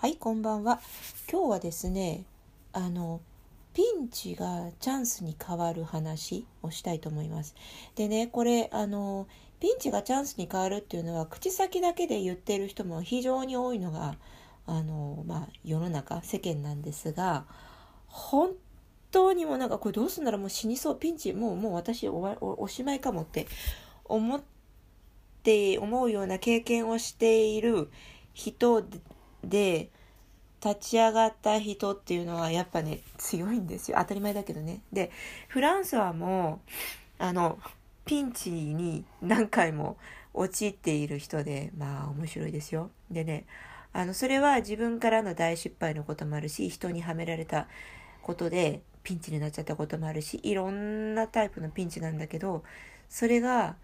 はい、こんばんは。今日はですね、あの、ピンチがチャンスに変わる話をしたいと思います。でね、これ、あの、ピンチがチャンスに変わるっていうのは、口先だけで言ってる人も非常に多いのが、あの、まあ、世の中、世間なんですが、本当にもなんか、これどうすんならもう死にそう、ピンチ、もう、もう私おおおしまいかもって思って、思うような経験をしている人で立ち上がった人っていうのはやっぱね強いんですよ。当たり前だけどね。でフランスはもうあのピンチに何回も陥っている人でまあ面白いですよ。でねあのそれは自分からの大失敗のこともあるし人にはめられたことでピンチになっちゃったこともあるしいろんなタイプのピンチなんだけどそれが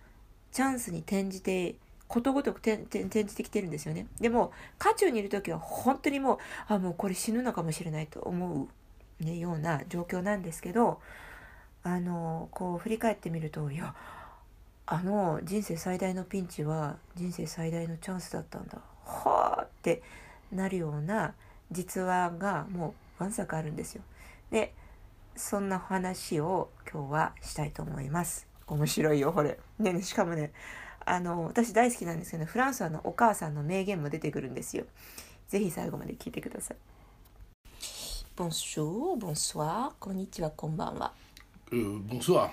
チャンスに転じてことごとく転じてきてるんですよね。でも、渦中にいる時は本当にもう、あ、もうこれ死ぬのかもしれないと思う、ね、ような状況なんですけど、あの、こう振り返ってみると、いや、あの人生最大のピンチは人生最大のチャンスだったんだ。はあってなるような実話がもうわんさかあるんですよ。で、そんな話を今日はしたいと思います。面白いよ、これ。ね、しかもね、あの、私大好きなんですけど、フランスはのお母さんの名言も出てくるんですよ。ぜひ最後まで聞いてください。Bonjour, bonsoir, こんにちは、こんばんは。Euh, bonsoir.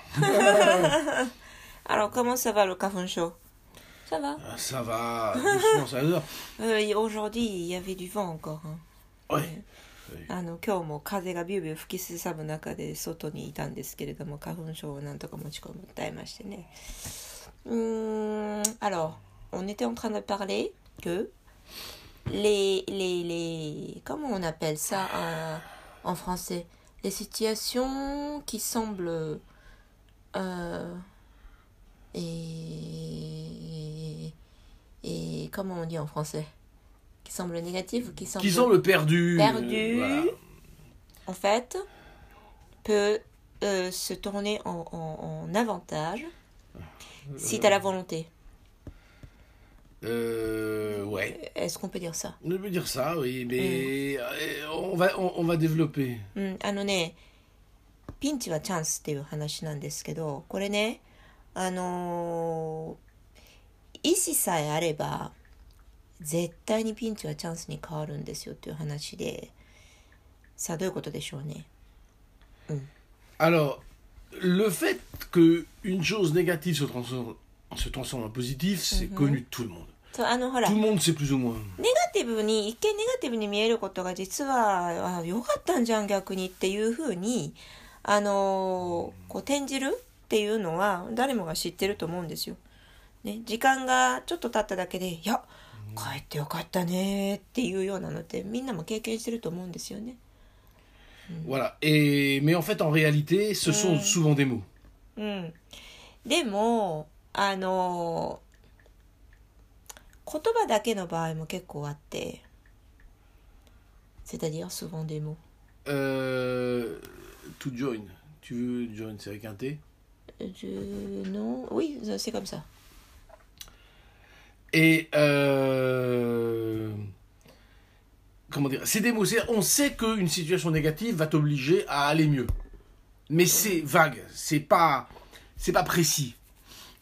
Alors, comment ça va le café chaud Ça va Ah, Ça va, doucement, ça va. Euh, Aujourd'hui, il y avait du vent encore. hein. Ouais. あの今日も風がビュービュー吹きすさぶ中で外にいたんですけれども花粉症をなんとか持ち込む歌いましてね。うーん alors, on était en train de parler que les, les, les comment on appelle ça en, en français? Les situations qui semblent euh, et, et comment on dit en français? Qui semblent négatives ou qui semblent Qui semble perdu. Perdu. euh, voilà. en fait, peut euh, se tourner en, en- en avantage si tu as la volonté. Euh, ouais. Est-ce qu'on peut dire ça On peut dire ça, oui, mais euh, on, va, on, on va développer. うん、あのね、ピンチはチャンスっていう話なんですけど、これね、あのー意志さえあれば、絶対にピンチはチャンスに変わるんですよっていう話で、さあどういうことでしょうね。Alors, le fait qu'une chose négative se transforme, se transforme en positif, c'est connu de tout le monde. そう、あのほら、Tout le monde sait plus ou moins. ネガティブに一見ネガティブに見えることが実はあ良かったんじゃん逆にっていうふうにあのーこう転じるっていうのは誰もが知ってると思うんですよ。ね、時間がちょっと経っただけで「いや帰ってよかったね」っていうようなのってみんなも経験してると思うんですよね。Voilà. Et, mais en fait, en réalité, ce sont souvent des mots. うん、でもあのー言葉だけの場合も結構あって「c'est-à-dire souvent des mots」 Euh, to join. Tu veux join, c'est avec un T Je... Non, oui, c'est comme ça. Et euh, comment dire C'est des mots. c'est- On sait qu'une situation négative va t'obliger à aller mieux, mais c'est vague. C'est pas, c'est pas précis.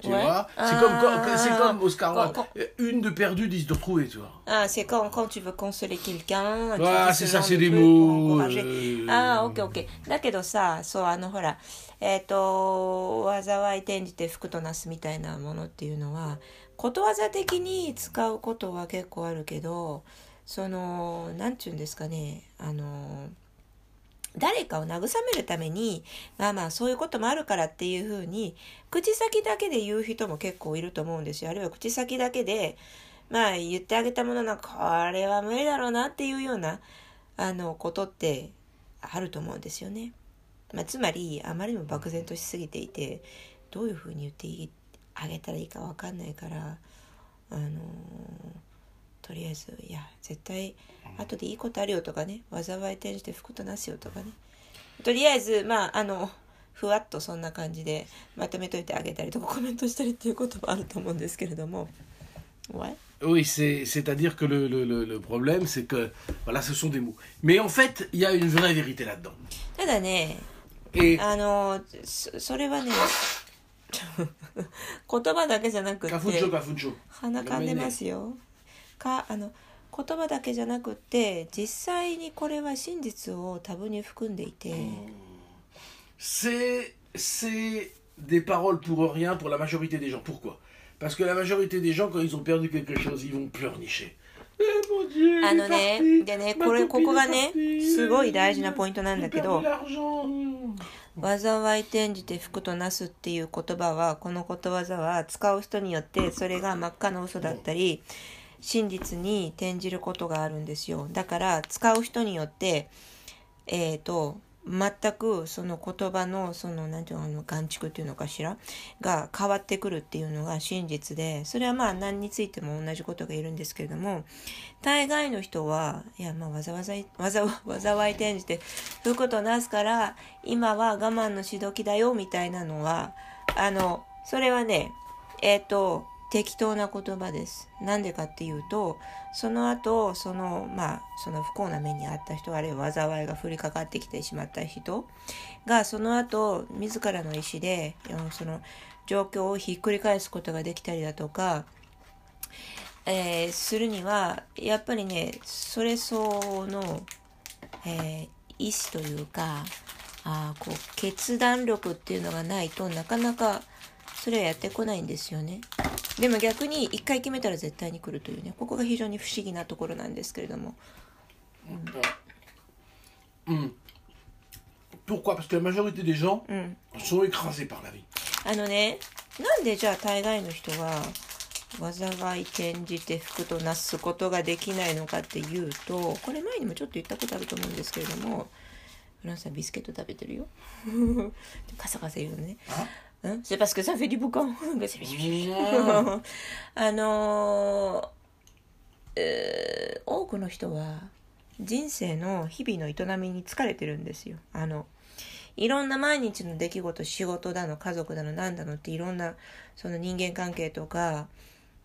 Tu Ouais. vois C'est Ah. comme, quand- c'est comme Oscar Quand- Wilde. quand- Une de perdue, dix de retrouvée, tu vois. Ah, c'est quand, quand tu veux consoler quelqu'un. tu Voilà, dis ce c'est ça, genre c'est de des truc pour mots. encourager. euh, ああ、オッケーオッケー。だけどさ、そう、あの、ほら、えっ、と、災い転じて福となすみたいなものっていうのは、ことわざ的に使うことは結構あるけど、 その、なんちゅうんですかね、あの、誰かを慰めるために、まあまあそういうこともあるからっていうふうに、口先だけで言う人も結構いると思うんですよ。あるいは口先だけで、まあ言ってあげたものの、これは無理だろうなっていうような、あの、ことってあると思うんですよね。まあ、つまり、あまりにも漠然としすぎていて、どういうふうに言ってあげたらいいかわかんないから、あのとりあえず、いや、絶対、後でいいことあるよとかね、災い転じて福となすよとかね。とりあえず、まあ、あの、ふわっとそんな感じでまとめといてあげたりとかコメントしたりっていうこともあると思うんですけれども Ouais. Oui, c'est- c'est-à-dire que le, le- le- problème, c'est que, voilà, ce sont des mots. Mais en fait, il y a une vraie vérité là-dedans. ただね、Et あの、そそれはね、言葉だけじゃなくかんでますよ。か、あの、言葉だけじゃなくて、実際にこれは真実を多分に含んでいて、C'est, c'est des paroles pour rien pour la majorité des gens. Pourquoi Parce que la majorité des gens, quand ils ont perdu quelque chose, ils vont pleurnicher. Eh, あのね.でね、これ、ここがね.すごい大事なポイントなんだけど.災い転じて福となすっていう言葉は、このことわざは使う人によって、それが真っ赤な嘘だったり、真実に転じることがあるんですよ。だから、使う人によって、えっ、と、全くその言葉のそのなんていうのあの眼蓄っていうのかしら？が変わってくるっていうのが真実でそれはまあ何についても同じことが言えるんですけれども大概の人はいやまあわざわざわざわざい転じてそうことなすから今は我慢のしどきだよみたいなのはあのそれはねえっ、と適当な言葉です。なんでかっていうと、その後、その、まあ、その不幸な目に遭った人、あるいは災いが降りかかってきてしまった人が、その後、自らの意思で、その状況をひっくり返すことができたりだとか、えーするには、やっぱりね、それ相応の、えー意志というか、あこう決断力っていうのがないとなかなかそれはやってこないんですよね。でも逆に一回決めたら絶対に来るというねここが非常に不思議なところなんですけれども。Hum. Pourquoi? Parce que la majorité des gens うん。sont écrasés par la vie. あのねなんでじゃあ大概の人は災い転じて福となすことができないのかっていうとこれ前にもちょっと言ったことあると思うんですけれどもフランスはビスケット食べてるよ。カサカサ言うのねうん C'est parce que ça fait du boucan. あのーえー多くの人は人生の日々の営みに疲れてるんですよ。あのいろんな毎日の出来事仕事だの家族だのなんだのっていろんなその人間関係とか、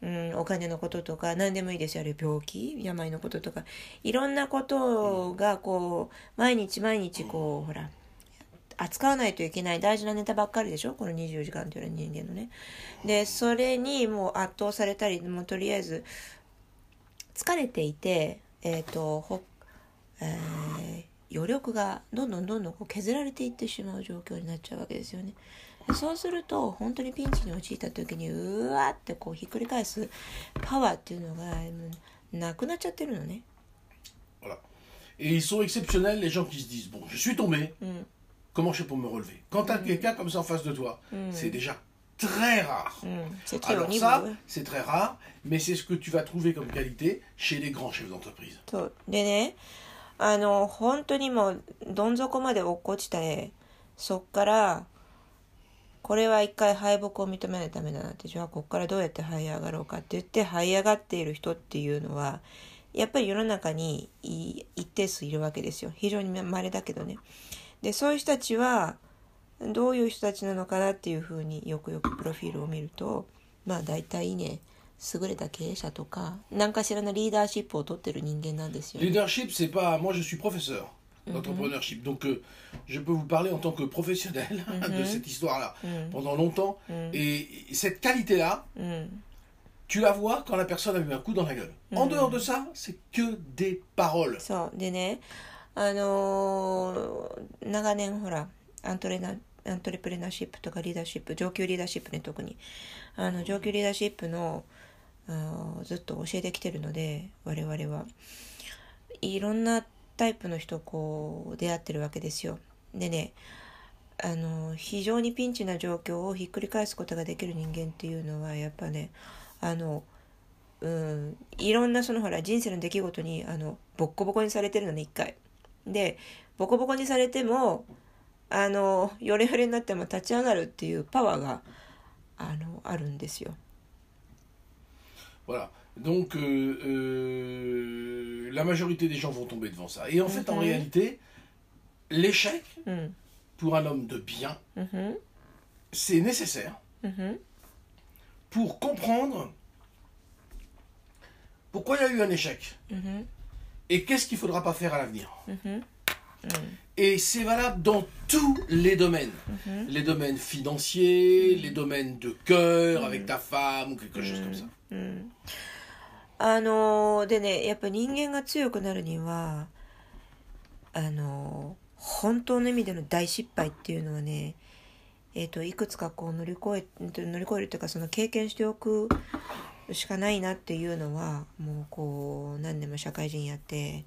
うん、お金のこととか何でもいいですよ。あるいは病気？病のこととか。いろんなことがこう毎日毎日こうほら扱わないといけない大事なネタばっかりでしょ？この24時間というのは人間のね。でそれにもう圧倒されたりもうとりあえず疲れていて、えーとほえー余力がどんどんどんどんこう削られていってしまう状況になっちゃうわけですよね。でそうすると本当にピンチに陥った時にうわーってこうひっくり返すパワーっていうのがなくなっちゃってるのね。Voilà. Et ils sont exceptionnels, les gens qui se disent Bon, je suis tombé, うん、comment je fais pour me relever Quand tu as quelqu'un comme ça en face de toi, c'est déjà très rare. うん、c'est très Alors ça, c'est très rare, mais c'est ce que tu vas trouver comme qualité chez les grands chefs d'entreprise. あの本当にもうどん底まで落っこちたえそっからこれは一回敗北を認めないためだなってじゃあこっからどうやって這い上がろうかって言って這い上がっている人っていうのはやっぱり世の中にい一定数いるわけですよ非常に稀だけどねでそういう人たちはどういう人たちなのかなっていうふうによくよくプロフィールを見るとまあ大体ね優れた経営者とか何かしらのリーダーシップを取ってる人間なんですよね。 Leadership, c'est pas. Moi, je suis professeur d'entrepreneurship, donc euh, je peux vous parler en tant que professionnel de cette histoire-là pendant longtemps. Et cette qualité-là, うん、 tu la vois quand la personne a eu un coup dans la gueule. En dehors de ça, c'est que des paroles. そうでね あのー長年ほらアントレナアントレプレナーシップとかリーダーシップ上級リーダーシップね特にあの上級リーダーシップのあずっと教えてきてるので我々はいろんなタイプの人こう出会ってるわけですよ。でねあの非常にピンチな状況をひっくり返すことができる人間っていうのはやっぱねあのうんいろんなそのほら人生の出来事にあのボッコボコにされてるのね一回。でボコボコにされてもあのヨレヨレになっても立ち上がるっていうパワーがあのあるんですよ。 Voilà. Donc, euh, euh, la majorité des gens vont tomber devant ça. Et en fait, en Mhm. réalité, l'échec, うん、 pour un homme de bien, うんふん c'est nécessaire うんふん pour comprendre pourquoi il y a eu un échec うんふん Et qu'est-ce qu'il faudra pas faire à l'avenir. うんふん Et c'est valable dans tous les domaines. Les domaines financiers, les domaines de cœur avec ta femme ou quelque chose comme ça. うんあのーでねやっぱ人間が強くなるにはあのー本当の意味での大失敗っていうのはねえっ、といくつかこう乗り越え乗り越えるっていうかその経験しておくしかないなっていうのはもうこう何年も社会人やって、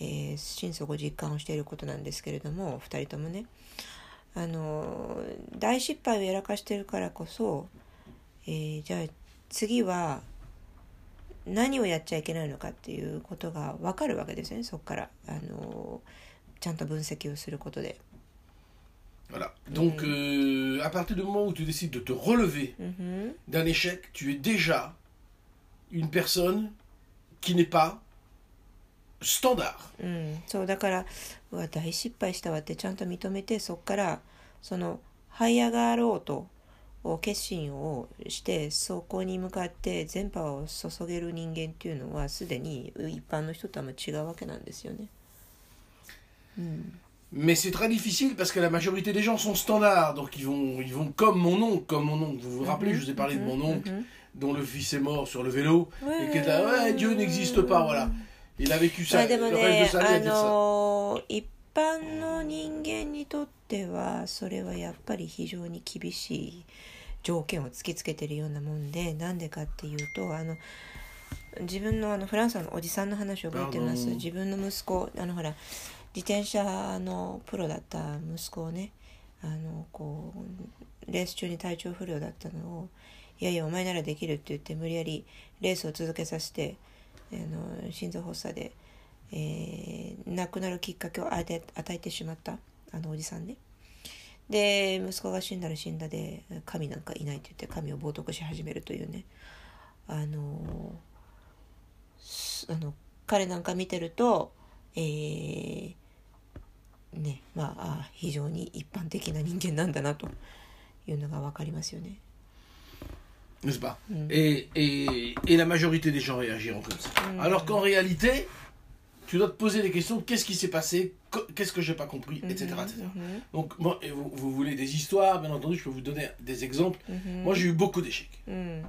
えー、心底実感をしていることなんですけれども2人ともねあのー大失敗をやらかしてるからこそ、えーじゃあ次は何をやっちゃいけないのかっていうことが分かるわけですよねそこからあのちゃんと分析をすることで。Voilà. Donc, euh, à partir du moment où tu décides de te relever うんふん d'un échec, tu es déjà une personne qui n'est pas standard. うん、そうだからうわ大失敗したわってちゃんと認めてそこからその這い上がろうとを決心をしてそこに向かって全パワーを注げる人間っていうのはすでに一般の人とは違うわけなんですよね。うん、Mais c'est très difficile parce que la majorité des gens sont standards. Donc, ils vont, ils vont comme mon oncle, comme mon oncle. Vous vous rappelez, je vous ai parlé de mon oncle, dont le fils est mort sur le vélo. Et qui est là, ouais, Dieu n'existe pas, voilà. Il a vécu まあ ça, でもね de sa vie あ ça. の一般の人間にとってはそれはやっぱり非常に厳しい条件を突きつけてるようなもんでなんでかっていうとあの自分のあのフランスのおじさんの話を覚えてます？自分の息子あのほら自転車のプロだった息子をねあのこうレース中に体調不良だったのを「いやいやお前ならできる」って言って無理やりレースを続けさせてあの心臓発作で、えー亡くなるきっかけを与え与えてしまったあのおじさんね。で息子が死んだら死んだで神なんかいないって言って神を冒涜し始めるというねあのあの彼なんか見てるとえーねまああ非常に一般的な人間なんだなというのが分かりますよね。N'est-ce pas et, et, et la majorité des gens réagiront comme ça. Alors qu'en réalité, tu dois te poser des questions. Qu'est-ce qui s'est passé Co- Qu'est-ce que j'ai pas compris Etc. etc. Donc, moi, et vous, vous voulez des histoires, bien entendu, je peux vous donner des exemples. Moi, j'ai eu beaucoup d'échecs. うん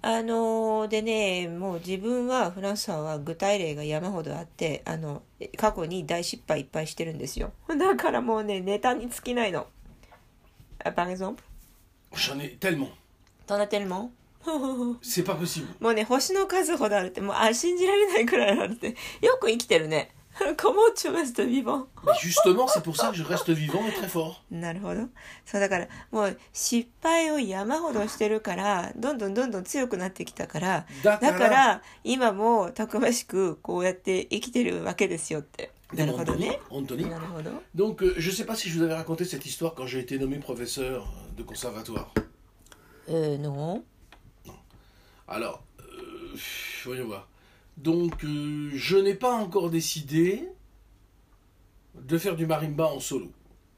あのでねもう自分はフランスは具体例が山ほどあってあの過去に大失敗いっぱいしてるんですよだからもうねネタに尽きないのあ par exemple J'en ai tellement. T'en as tellement C'est pas possible. もうね星の数ほどあるってもうあ信じられないくらいあるってよく生きてるね Comment tu restes vivant? Justement, c'est pour ça que je reste vivant et très fort. なるほどそうだからもう失敗を山ほどしてるからどんどんどんどん強くなってきたからだからだから今もたくましくこうやって生きてるわけですよってなるほどね Anthony. なるほど Donc, euh, je sais pas si je vous avais raconté cette histoire quand j'ai été nommé professeur de conservatoire. Euh, non. Alors, euh, voyons voir. Donc, euh, je n'ai pas encore décidé de faire du marimba en solo.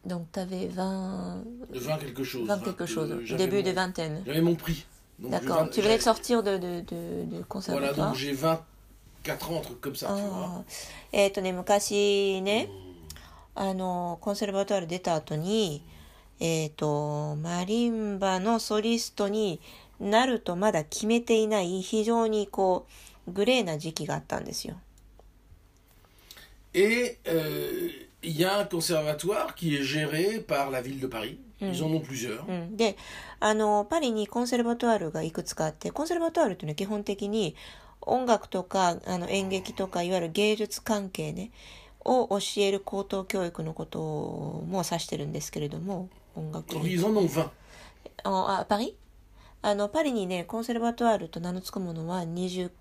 Donc, tu avais 20... 20 quelque chose. 20 hein. quelque chose, euh, au début des vingtaines. J'avais mon prix. D'accord, tu voulais sortir de, de, de, de conservatoire. Voilà, donc j'ai 24 ans, un truc comme ça, ah. tu vois. Ah. Eh, Et 昔ね、あの、コンセルバトリー出た後に、えっ、とマリンバのソリストになるとまだ決めていない非常にこうグレーな時期があったんですよ。Et euh, il y a un conservatoire qui est géré par la ville de Paris. Ils en ont plusieurs. うん、であのパリにコンセルバトワールがいくつかあってコンセルバトワールっていうのは基本的に音楽とかあの演劇とかいわゆる芸術関係ねを教える高等教育のことも指してるんですけれども音楽 Donc, ils en ont 20. ああパリあのパリにねコンセルバトワールと名の付くものは20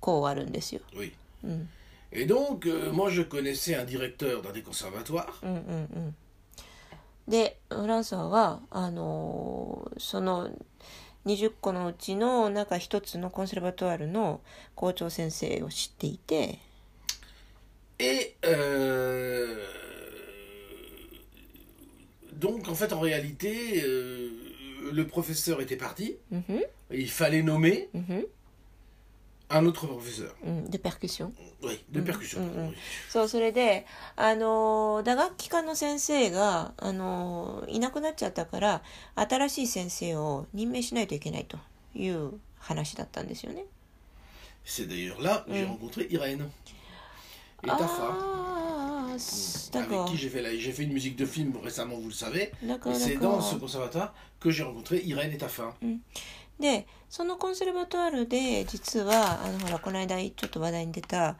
校あるんですよ。Oui. うん、Et donc, euh, moi, je connaissais un directeur d'un des conservatoires. うんうんうんでフランソワはあのーその20個のうちの中一つのコンセルバトワールの校長先生を知っていて Et euh, donc, en fait, en réalité, euh, le professeur était parti. うんふん Il fallait nommer. うんふん Un autre professeur. うん、で、ペクション。 Oui, de percussion. mm, mm. oui. そう、それで、あのー、打楽器科の先生が、あのー、いなくなっちゃったから、新しい先生を任命しないといけないという話だったんですよね。 C'est d'ailleurs là que j'ai Mm. rencontré Irène. Et ta ら Avec qui j'ai fait, la- j'ai fait une musique de film récemment, vous le savez. だか Et ら c'est か dans ce conservatoire que j'ai rencontré Irène et ta femme. でそのコンセルバトワールで実はあのほらこの間ちょっと話題に出たあ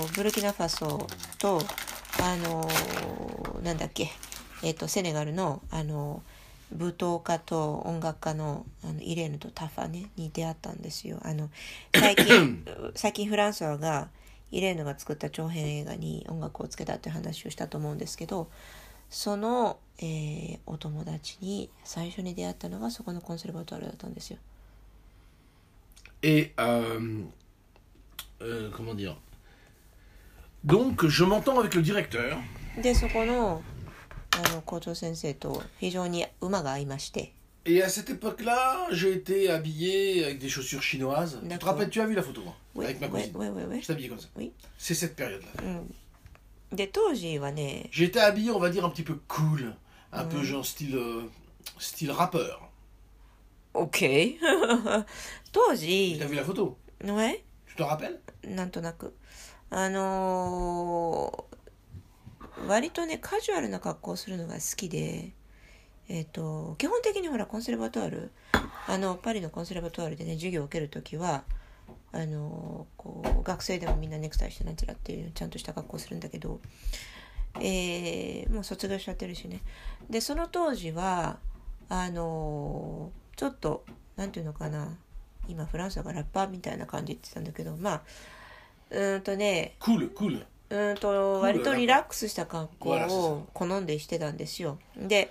のブルキナファソとあのなんだっけ、えっとセネガルのあの舞踏家と音楽家のあのイレーヌとタファねに出会ったんですよ。あの最近最近フランソワがイレーヌが作った長編映画に音楽をつけたっていう話をしたと思うんですけどその、えーお友達に最初に出会ったのがそこのコンセルバトワールだったんですよ。Et euh, euh, comment dire? Donc je m'entends avec le directeur. でそこのあの校長先生と非常に馬が合いまして Et à cette époque-là, j'ai été habillé avec des chaussures chinoises. Tu te D'accord. rappelles, tu as vu la photo hein, Oui, avec ma oui, cousine. oui, oui, oui. J'étais habillé comme ça. Oui. C'est cette période-là. うん、で当時はね J'étais habillé, on va dire, un petit peu cool. Un peu Ouais. genre style, euh, style rappeur. OK 当時 T'as vu la photo ね Tu te rappelles なんとなくあのー割とねカジュアルな格好をするのが好きで えっ、と基本的にほらコンセルバトワールあのパリのコンセルバトワールでね授業を受ける時はあのーこう学生でもみんなネクタイしてなんちゃらっていうちゃんとした格好をするんだけど、えーもう卒業しちゃってるしねでその当時はあのーちょっとなんていうのかな今フランスがラッパーみたいな感じって言ってたんだけどまあうーんとね Cool, cool. うーんと割とリラックスした格好を好んでしてたんですよで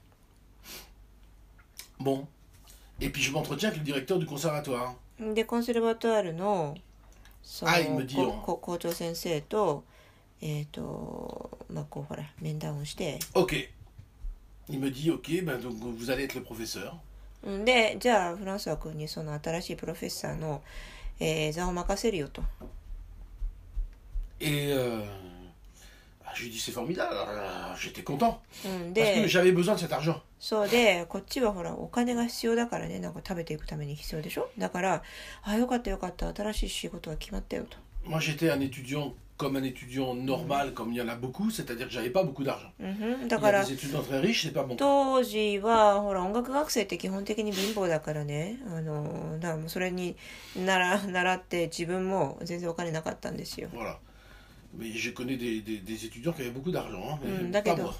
Bon. Et puis je m'entretiens avec le directeur du conservatoire. で、コンセルバトワールの、そのあ今ディオンここ校長先生と、えっ、と、まあ、こう、ほら、面談をして、 Ok. Il me dit, ok, ben donc vous allez être le professeur. うんで、じゃあ、フランスは君にその新しいプロフェッサーの、えー座を任せるよと。 Et euh, ah, je lui dis, c'est formidable. Euh, J'étais content. うん、Parce que で、j'avais besoin de cet argent. そうで、こっちはほら、お金が必要だからね、なんか食べていくために必要でしょだから、あ、よかったよかった、新しい仕事が決まったよと。Moi, j'étais un étudiant comme un étudiant normal, comme il y en a beaucoup, c'est-à-dire que j'avais pas beaucoup d'argent. うんふん、Il だ y か a ら des、étudiants très riches, c'est pas cas. 当時はほら音楽学生って基本的に貧乏だからねあのだからそれに習習って自分も全然お金なかったんですよ Voilà. Mais je connais des, des- des étudiants qui avaient beaucoup d'argent, hein, mais Hmm, pas d'accord. moi.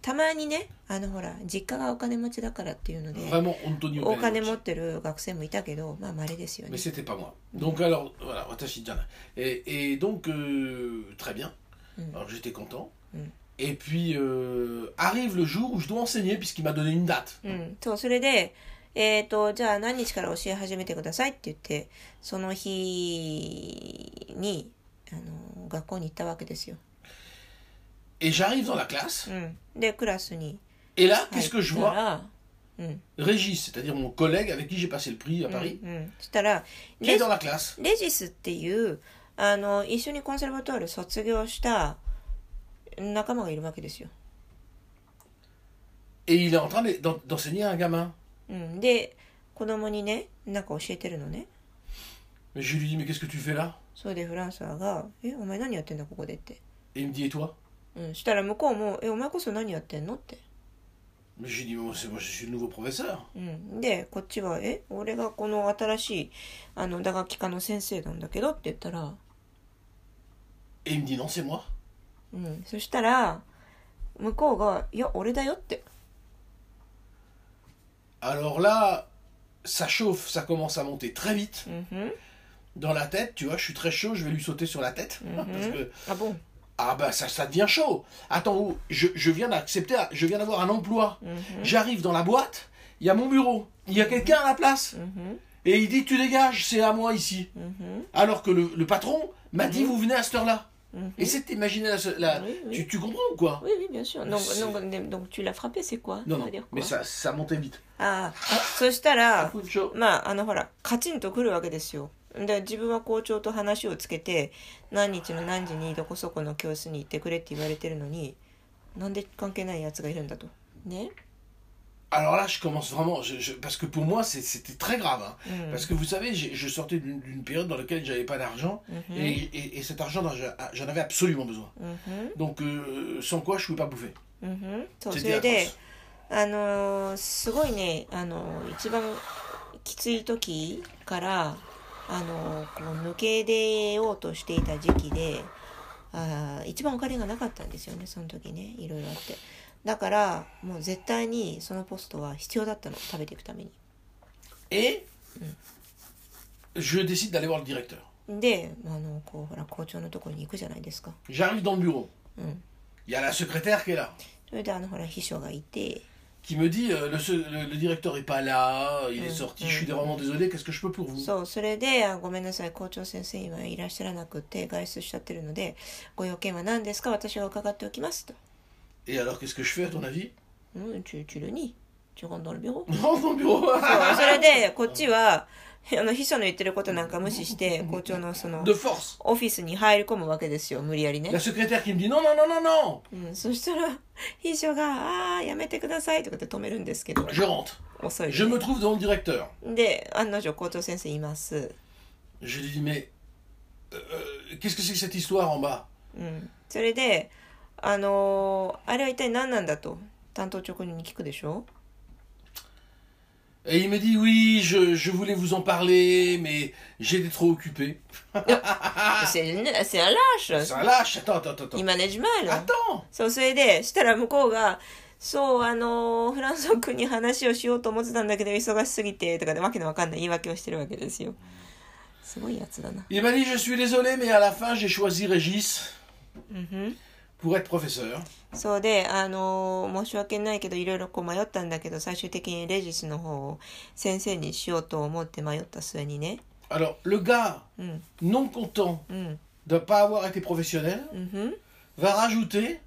たまにねあのほら実家がお金持ちだからっていうので Vraiment, Antonio お金 Canemochi. 持ってる学生もいたけどまあ稀ですよね Mais c'était pas moi. Donc alors, voilà, Watashi Jana. Et, et donc, euh, très bien. Mm. Alors j'étais content. Mm. Et puis, euh, arrive le jour où je dois enseigner, puisqu'il m'a donné une date. うんそうそれでえっ、とじゃあ何日から教え始めてくださいって言ってその日に あの学校に行ったわけですよ、 Et j'arrive dans la classe. うん、でクラスに Et là, 入 qu'est-ce que je った vois ら、うん、 Régis, c'est-à-dire mon collègue avec qui j'ai passé le prix à Paris, うんうん、そしたら qui レ est dans la classe. レジスっていうあの一緒にコンセルバトール卒業した仲間がいるわけですよ、 Et il est en train de- d'en- d'enseigner à un gamin. うん、で子供にねなんか教えてるのね Mais je lui dis, mais qu'est-ce que tu fais là そうでフランスーが「えお前何やってんだここで」って「エンディエ?」うんしたら向こうも「えお前こそ何やってんの?」って。うん、でこっちは「え俺がこの新しいあの打楽器科の先生なんだけど」って言ったら「エンディノンセ」うん。そしたら向こうが「いや俺だよ」って「alors、ん」dans la tête, tu vois, je suis très chaud, je vais lui sauter sur la tête. Parce que, Ah bon ah bah ça, ça devient chaud. Attends, oh, je, je viens d'accepter, je viens d'avoir un emploi. Mhm. J'arrive dans la boîte, il y a mon bureau, il y a quelqu'un à la place. Mhm. Et il dit, tu dégages, c'est à moi ici. Mhm. Alors que le, le patron m'a dit, vous venez à cette heure-là. Mhm. Et c'est, imaginer la, la- Oui, oui. Tu, tu comprends ou quoi Oui, oui, bien sûr. Donc, C'est- donc, donc tu l'as frappé, c'est quoi Non, Ça non, veut dire quoi mais ça, ça montait vite. ああそしたら Coup de chaud. まああのほらカチンとくるわけですよ で自分は校長と話をつけて何日の何時にどこそこの教室に行ってくれって言われてるのになんで関係ないやつがいるんだとね Alors là, je commence vraiment, je- je- parce que pour moi, c'était très grave. hein. うん Parce que vous savez, je sortais d'une période dans laquelle j'avais pas d'argent, うん et, et- et cet argent, j'en avais absolument besoin. うん Donc, euh, sans quoi, je ne pouvais pas bouffer. C'était. あのーすごいねあのー一番きつい時からあのーこう抜け出ようとしていた時期であー一番お金がなかったんですよねその時ねいろいろあってだからもう絶対にそのポストは必要だったの食べていくために Et je décide d'aller voir le directeur. であのこうほら校長のところに行くじゃないですか J'arrive dans le bureau. Mm. Il y a la secrétaire qui est là, それであのほら秘書がいて qui me dit euh, le, se- le- le directeur est pas là, il est Mm, sorti, mm, je suis vraiment désolé, qu'est-ce que je peux pour vous そうそれであ「ごめんなさい校長先生今いらっしゃらなくて外出しちゃってるのでご用件は何ですか私が伺っておきます」と Et alors, qu'est-ce que je fais à ton avis 「うんtu, tu le nies tu rentres dans le bureau 」 Je rentre dans le bureau そうそれでこっちは あの秘書の言ってることなんか無視して校長のそのオフィスに入り込むわけですよ無理やりね。そしたら秘書が「ああやめてください」とかって止めるんですけど。で,案の定校長先生います。それであの、あれは一体何なんだと担当直人に聞くでしょ？Et il me dit oui, je, je voulais vous en parler, mais j'étais trop occupé. C'est une- c'est un lâche C'est un lâche. Attends, attends, attends. 今ねじまる Attends. そうそれでしたら向こうが「そうあのーフランソ君に話をしようと思ってたんだけど忙しすぎて」とかでわけのわかんない言い訳をしてるわけですよすごいやつだな Il m'a dit je suis désolé, mais à la fin j'ai choisi Régis うんふん pour être professeur. そうであのー申し訳ないけどいろいろこう迷ったんだけど最終的にレジスの方を先生にしようと思って迷った末にね Alors le gars, うん non content うん de ne pas avoir été professionnel, うんふん va rajouter.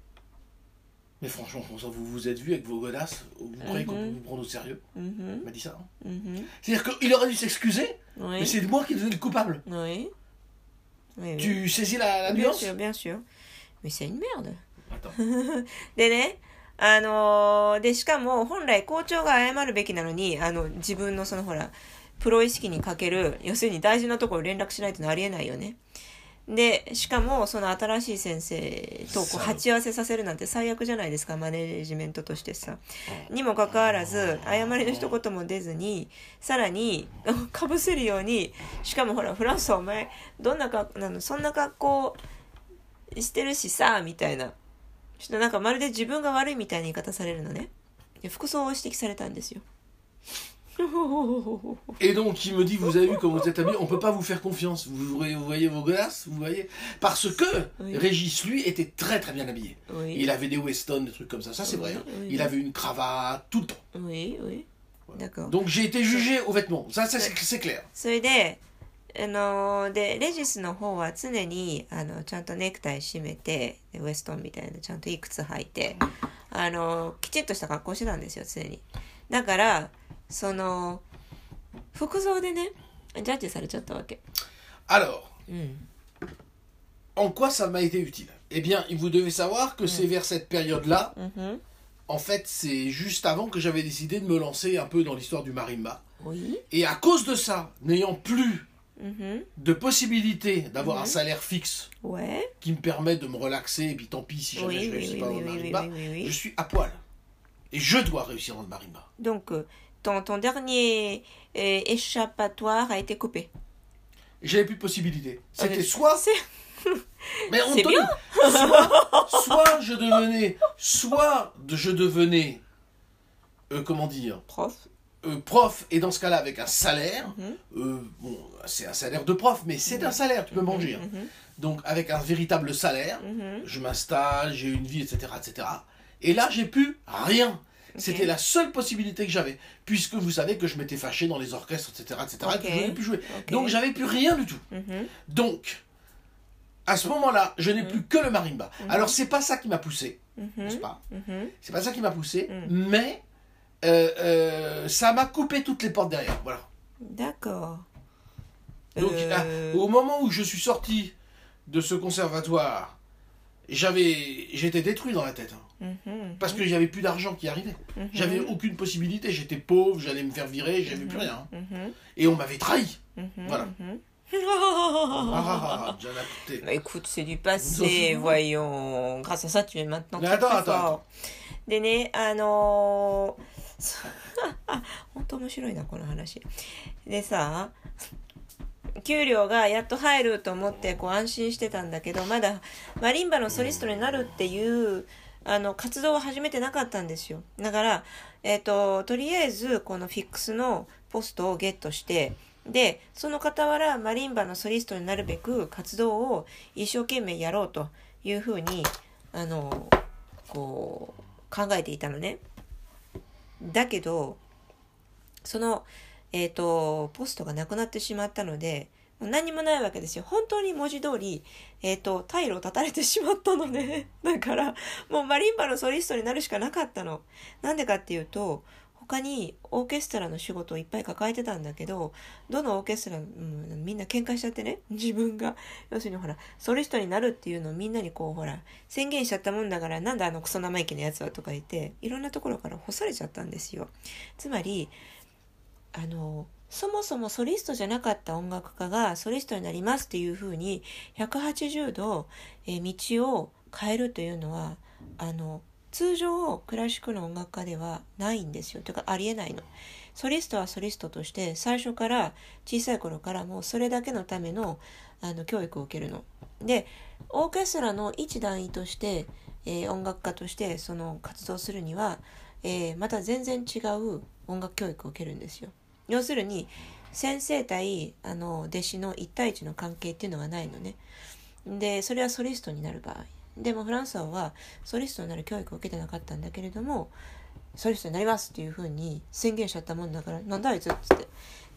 Mais franchement, François, vous vous êtes vu avec vos godasses Vous croyez qu'on peut Mhm. vous prendre au sérieux うんふ Il ん m'a dit ça. hein. うんふん C'est-à-dire qu'il aurait dû s'excuser, Oui. mais c'est moi qui devenais le coupable. Oui. Oui, oui. Tu saisis la, la Bien nuance sûr, bien sûr. Mais c'est une merde. でね、あのーで、しかも本来校長が謝るべきなのに、あの、自分のそのほら、プロ意識に欠ける、要するに大事なところ連絡しないとなりえないよね。で、しかもその新しい先生とこう鉢合わせさせるなんて最悪じゃないですか、マネージメントとしてさ。にもかかわらず、謝りの一言も出ずに、さらに、かぶせるように、しかもほら、フランスはお前、どんなか、なの、そんな格好してるしさ、みたいな。ちょっとなんかまるで自分が悪いみたいな言い方されるのね。で服装を指摘されたんですよ。 Et donc il me dit, vous avez vu comment vous êtes habillé, on peut pas vous faire confiance. Vous voyez, vous voyez vos godasses, vous voyez Parce que Oui. Régis, lui, était très très bien habillé. Oui. Il avait des Weston, des trucs comme ça, ça c'est Oui, vrai. hein. oui, Il oui. avait une cravate tout le temps. Oui, oui. D'accord. Donc j'ai été jugé aux vêtements, ça, ça, c'est c'est clair. それで、 あので、レジスの方は常に、あの、ちゃんとネクタイ締めて、でウエストンみたいなちゃんといくつ履いて、あのきちっとした格好してたんですよ、常に。だから、その、服装でね、ジャッジされちゃったわけ。Alors, うん。en quoi ça m'a été utile Eh bien, vous devez savoir que c'est vers cette période-là, うんふん。en fait, c'est juste avant que j'avais décidé de me lancer un peu dans l'histoire du marimba. おい Et à cause de ça, n'ayant plus Mhm. De possibilité d'avoir un mhm. salaire fixe qui me permet de me relaxer et puis tant pis si jamais je réussis pas oui, marimba, je suis à poil. Et je dois réussir dans le marimba. Donc, euh, ton, dernier euh, échappatoire a été coupé J'avais plus de possibilité. C'était euh, soit... Mais on bien. Soit, soit, je devenais... Soit je devenais... comment dire Prof euh, prof et dans ce cas-là avec un salaire, Mhm. euh, bon, c'est un salaire de prof, mais c'est un salaire, tu peux manger. hein. Mhm. Donc avec un véritable salaire, Mhm. je m'installe, j'ai une vie, etc., etc. Et là, j'ai plus rien. C'était la seule possibilité que j'avais, puisque vous savez que je m'étais fâché dans les orchestres, etc., etc., et que je n'ai plus jouer. Ok. Donc j'avais plus rien du tout. Donc, à ce moment-là, je n'ai plus que le marimba. Alors c'est pas ça qui m'a poussé, n'est-ce pas? C'est pas ça qui m'a poussé, mais euh, euh, ça m'a coupé toutes les portes derrière. Voilà. D'accord. Donc, Euh, ah, au moment où je suis sorti de ce conservatoire, j'avais, j'étais détruit dans la tête. hein, mhm. parce que j'avais plus d'argent qui arrivait. Mhm. J'avais aucune possibilité. J'étais pauvre, j'allais me faire virer, j'avais plus rien. hein. Mhm. Et on m'avait trahi. Mhm. Voilà. Mhm. Ah, ah, ah, Diana, écoutez. Bah, écoute, c'est du Nous en passé, souvenons. voyons. Grâce à ça, tu es maintenant Mais très, attends, très attends, fort. でね、あのー 本当面白いな、この話。でさ、給料がやっと入ると思ってこう安心してたんだけど、まだマリンバのソリストになるっていう、あの、活動を始めてなかったんですよ。だから、えっ、と、とりあえず、このフィックスのポストをゲットして、で、その傍ら、マリンバのソリストになるべく活動を一生懸命やろうというふうに、あの、こう、考えていたのね。だけど、その、えっ、と、ポストがなくなってしまったので、何もないわけですよ。本当に文字通り、えっ、と、退路を断たれてしまったのね。だから、もうマリンバのソリストになるしかなかったの。なんでかっていうと、他にオーケストラの仕事をいっぱい抱えてたんだけど、どのオーケストラ、うん、みんな喧嘩しちゃってね、自分が、要するにほら、ソリストになるっていうのをみんなにこう、ほら、宣言しちゃったもんだから、なんだあのクソ生意気なやつはとか言って、いろんなところから干されちゃったんですよ。つまり、あの、そもそもソリストじゃなかった音楽家がソリストになりますっていうふうに180度、え道を変えるというのはあの通常クラシックの音楽家ではないんですよ。というかありえないの。ソリストはソリストとして最初から小さい頃からもうそれだけのためのあの教育を受けるの。でオーケストラの一団員として、えー音楽家としてその活動するには、えーまた全然違う音楽教育を受けるんですよ。要するに先生対あの弟子の1対1の関係っていうのがないのね。でそれはソリストになる場合。でもフランスはソリストになる教育を受けてなかったんだけれどもソリストになりますっていうふうに宣言しちゃったもんだからなんだあいつっつって。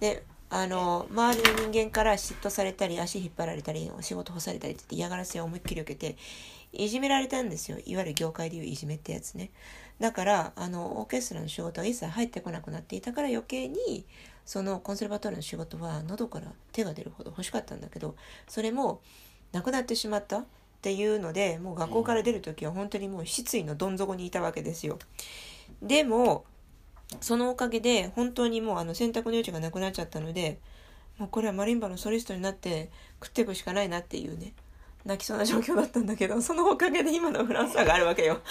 であの周りの人間から嫉妬されたり足引っ張られたり仕事干されたりって嫌がらせを思いっきり受けていじめられたんですよ。いわゆる業界でいういじめってやつね。だからあのオーケストラの仕事が一切入ってこなくなっていたから余計にそのコンセルバトリーの仕事は喉から手が出るほど欲しかったんだけどそれもなくなってしまった。っていうのでもう学校から出る時は本当にもう失意のどん底にいたわけですよ。でもそのおかげで本当にもうあの選択の余地がなくなっちゃったのでもうこれはマリンバのソリストになって食っていくしかないなっていうね泣きそうな状況だったんだけどそのおかげで今のフランスがあるわけよ.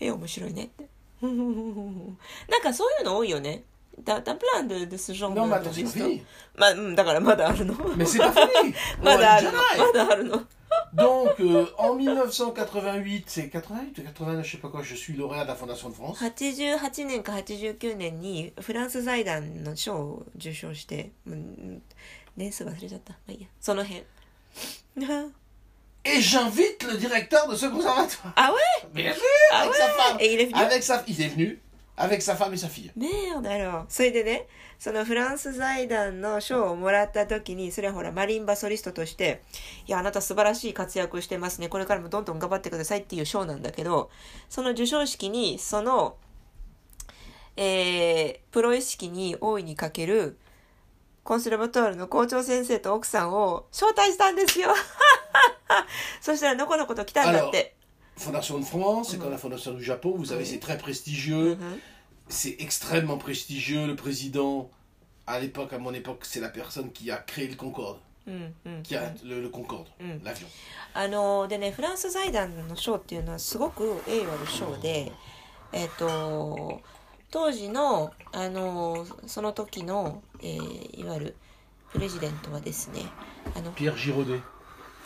え面白いねって。なんかそういうの多いよね ダダプランででスジョン Non, mais attends, c'est pas fini. まあ、うん、だからまだあるの Mais c'est pas fini. ま On だあ va る dire の pareil. まだあるの Donc, euh, en 1988, c'est 88 ou 89, je sais pas quoi, je suis lauréat de la Fondation de France. 88年か89年にフランス財団の賞を受賞してうん年数忘れちゃったまあいいやその辺 Et j'invite le directeur de ce conservatoire. あouais Bien sûr, Ah avec ouais sa femme. Et il est venu Avec sa, il est venu Avec sa femme et sa fille. ねえだろそれでねそのフランス財団の賞をもらった時にそれはほらマリンバソリストとしていやあなた素晴らしい活躍をしてますねこれからもどんどん頑張ってくださいっていう賞なんだけどその授賞式にそのえー、プロ意識に大いにかけるコンセルバトールの校長先生と奥さんを招待したんですよ そしたらのこのこと来たんだって。Fondation de France, c'est comme la Fondation du Japon, vous savez, Oui. c'est très prestigieux. うん C'est extrêmement prestigieux. Le président, à l'époque, à mon époque, c'est la personne qui a créé le Concorde. うんうん Qui a le, le Concorde, Mm. l'avion. あのでねフランス財団の賞っていうのはすごく栄誉ある賞でえっ、と当時のあのその時の、えーいわゆるプレジデントはですねあの Pierre Giraudet.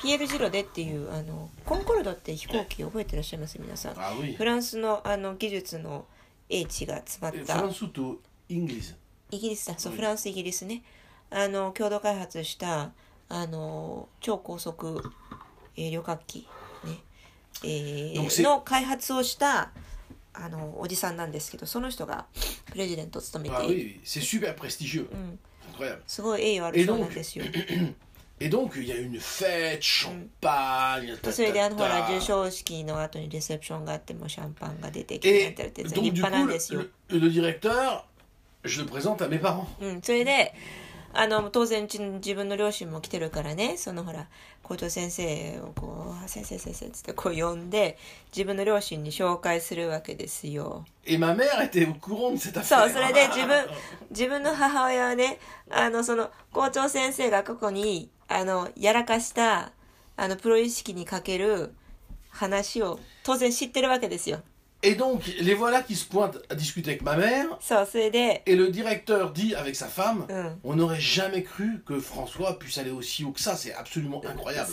ピエール・ジロデっていうあのコンコルドって飛行機覚えてらっしゃいます？皆さん。Ah. フランスのあの技術の英知が詰まった。François to English. イギリス？だ。そうはいフランスイギリスね。あの共同開発したあの超高速、えー旅客機ね、えーの開発をしたあのおじさんなんですけどその人がプレジデントを務め Ah ている.うん.すごい栄誉ある人なんですよ Et donc, il y a une fête, champagne, ta, それであのほら ta, 授 ta. 賞式の後にレセプションがあってもうシャンパンが出てきて Et てやって立 donc, du 派な coup, ん le, ですよ、le- le directeur, je le présente à mes parents. うん、それであの当然うちの自分の両親も来てるからねそのほら校長先生をこう「先生先生」っつってこう呼んで自分の両親に紹介するわけですよ Et ma mère était au courant de cette そう.それで自分自分の母親はねあのその校長先生が過去にあのやらかしたあのプロ意識にかける話を当然知ってるわけですよ Et donc, les voilà qui se pointent à discuter avec ma mère. そうそれで Et le directeur dit avec sa femme, Mm. on n'aurait jamais cru que François puisse aller aussi haut que ça. C'est absolument incroyable.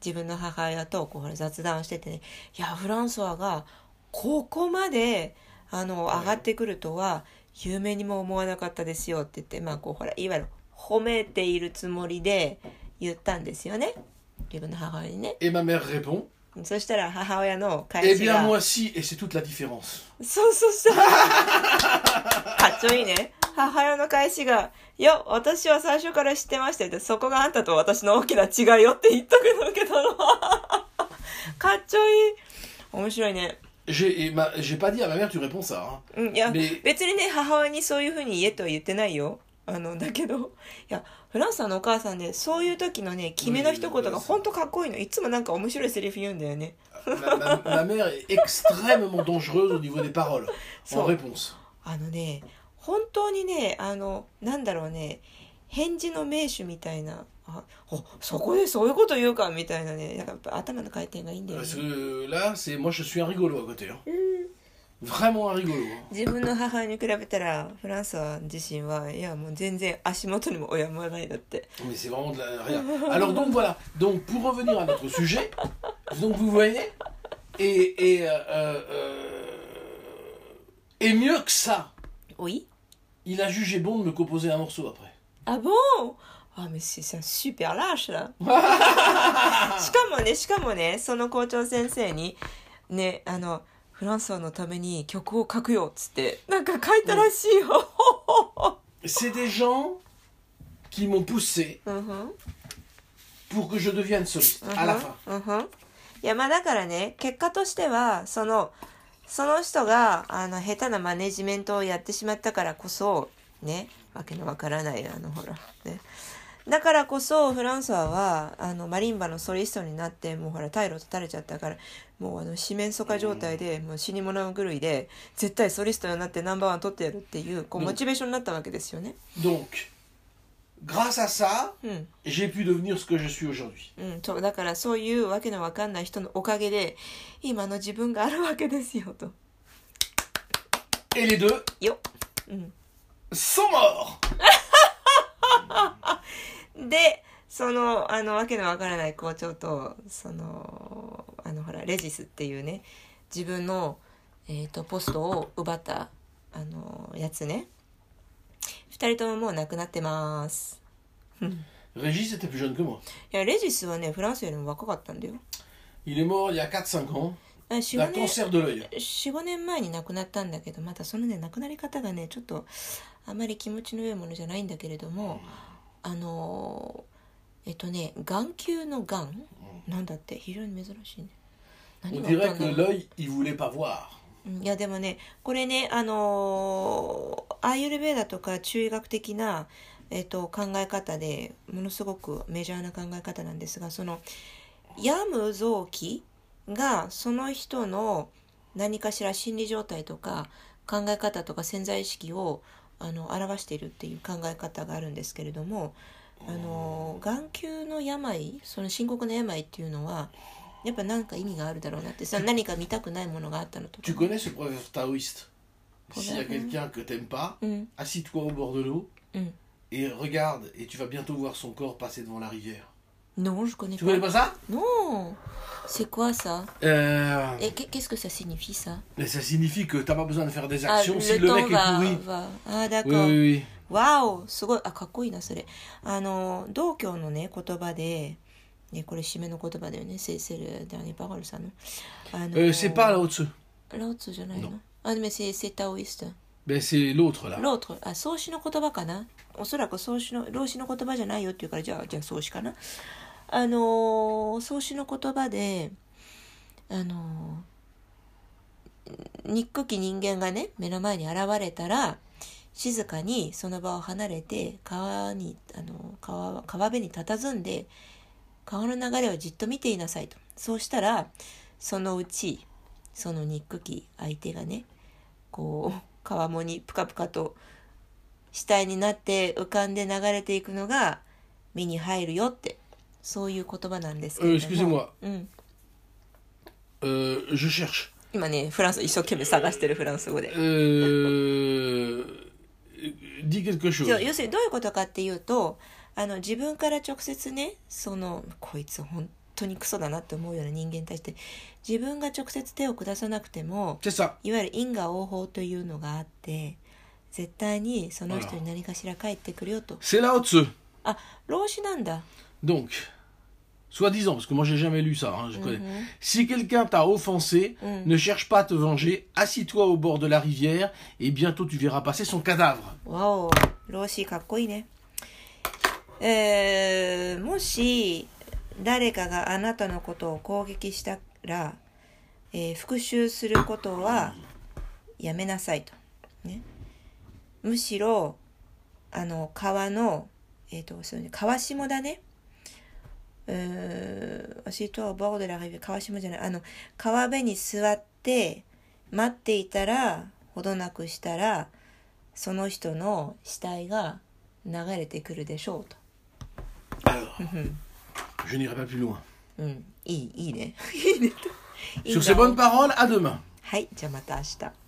自分の母親とこう雑談をしててね「いやフランソワがここまであの上がってくるとは有名にも思わなかったですよ」って言ってまあこうほらいわゆる褒めているつもりで言ったんですよね自分の母親にね Et ma mère répond, そしたら母親の返 eh し bien が moi si, et c'est toute la différence. そうそうそう。かっちょいいね。母親の返しが、いや、私は最初から知ってましたよって、そこがあんたと私の大きな違いよって言っとくのけどの。かっちょいい。面白いね。J'ai ma- j'ai pas dit à ma mère, tu réponds ça. hein. うん、いや、で別にね、母親にそういうふうに言えとは言ってないよ。あの、だけど、いや、フランスさんのお母さんね、そういう時のね、決めの一言が本当かっこいいの。いつもなんか面白いセリフ言うんだよね。Ma, ma- ma mère est extrêmement dangereuse au niveau des paroles, en réponse. あのね本当にねあのなんだろうね返事の名手みたいなあおそこでそういうこと言うかみたいなねやっぱ頭の回転がいいんだよね Parce que là, c'est moi je suis un rigolo à côté. hein. Vraiment un rigolo. hein. 自分の母親に比べたらフランスは自身はいやもう全然足元にも及ばないだって Mais c'est vraiment de la rien. Alors donc voilà. Donc pour revenir à notre sujet, donc vous voyez, et et euh, euh, et mieux que ça, おい il a jugé bon de me composer un morceau après. あボン あ mais c'est un super lâche là しかもねしかもねその校長先生にねあのフランスのために曲を書くよっつってなんか書いたらしいよ、C'est des gens qui m'ont poussé pour que je devienne soliste à la fin. いやまあだからね結果としてはそのその人があの下手なマネジメントをやってしまったからこそねわけのわからないあのほらねだからこそフランソワはあのマリンバのソリストになってもうほら退路立たれちゃったからもうあの四面楚歌状態で、もう死に物狂いで絶対ソリストになってナンバーワン取ってやるっていうこううんモチベーションになったわけですよね。Donc, grâce à ça, うん j'ai pu devenir ce que je suis aujourd'hui. うん、そうだからそういうわけのわかんない人のおかげで今の自分があるわけですよと。Et les deux よ、うん、sont morts. でそのあのわけのわからない校長とそのあのほらレジスっていうね自分の、えー、とポストを奪ったあのやつね二人とももう亡くなってます。Régis était plus jeune que moi. いやレジスはねフランスよりも若かったんだよ。Il est mort il y a 4-5 ans あ4 d'un 5年 cancer de l'œil. 45年前に亡くなったんだけどまたそのね亡くなり方がねちょっとあまり気持ちの良いものじゃないんだけれどもあのえっとね眼球のがん。なんだって？非常に珍しいね。何が dirait あったんい。やでもねこれねあのーアーユルベーダとか中医学的な、えっと、考え方でものすごくメジャーな考え方なんですがその病む臓器がその人の何かしら心理状態とか考え方とか潜在意識をあの表しているっていう考え方があるんですけれどもあの眼球の病その深刻な病っていうのはやっぱ何か意味があるだろうなってその何か見たくないものがあったのとか Tu connais ce proverbe taoïste S'il y a quelqu'un que t'aimes pas, うん、assis-toi au bord de l'eau うん、et regarde et tu vas bientôt voir son corps passer devant la rivière. Non, je connais Tu connais pas. pas ça Non. C'est quoi ça Euh, Et qu'est- qu'est-ce que ça signifie ça mais Ça signifie que t'as pas besoin de faire des Ah, actions si le temps mec est va, pourri. va. Ah, Oui, d'accord. oui, oui. わおすごいあかっこいいなそれあの道教のね言葉で、ね、これ締めの言葉だよね「セーセル・ダニパガルさんの」あの Euh, c'est pas là au-dessus. ラオツじゃないの Non あでもセセタオイスト Ben, c'est l'autre là. ロートあ創始の言葉かなおそらく創始の老子の言葉じゃないよって言うからじゃあじゃあ創始かな あの創始の言葉であの憎き人間がね目の前に現れたら静かにその場を離れて川にあの川川辺に佇んで川の流れをじっと見ていなさいと。そうしたらそのうちその憎き相手がねこう川面にぷかぷかと死体になって浮かんで流れていくのが目に入るよって。そういう言葉なんですけ Euh, れども.うん、Euh. 今ねフランス一生懸命探してるフランス語で Euh, 要するにどういうことかっていうとあの自分から直接ねそのこいつ本当にクソだなって思うような人間に対して自分が直接手を下さなくても.いわゆる因果応報というのがあって絶対にその人に何かしら返ってくるよと.あ老子なんだ Donc, soi-disant, parce que moi j'ai jamais lu ça, hein, je connais. Mhm. Si quelqu'un t'a offensé, Mhm. ne cherche pas à te venger, assis-toi au bord de la rivière et bientôt tu verras passer son cadavre. わお老子かっこいいねえー、もし誰かがあなたのことを攻撃したら、えー復讐することはやめなさいと、ね、むしろあの川のえっ、とそうね川下だね うーんシートはボードラリビ川下じゃないあの川辺に座って待っていたらほどなくしたらその人の死体が流れてくるでしょうと。Alors, うん、je n'irai pas plus loin. うん、いい、いいね。いいねと。Sur ces bonnes paroles, à demain. はい、じゃあまた明日。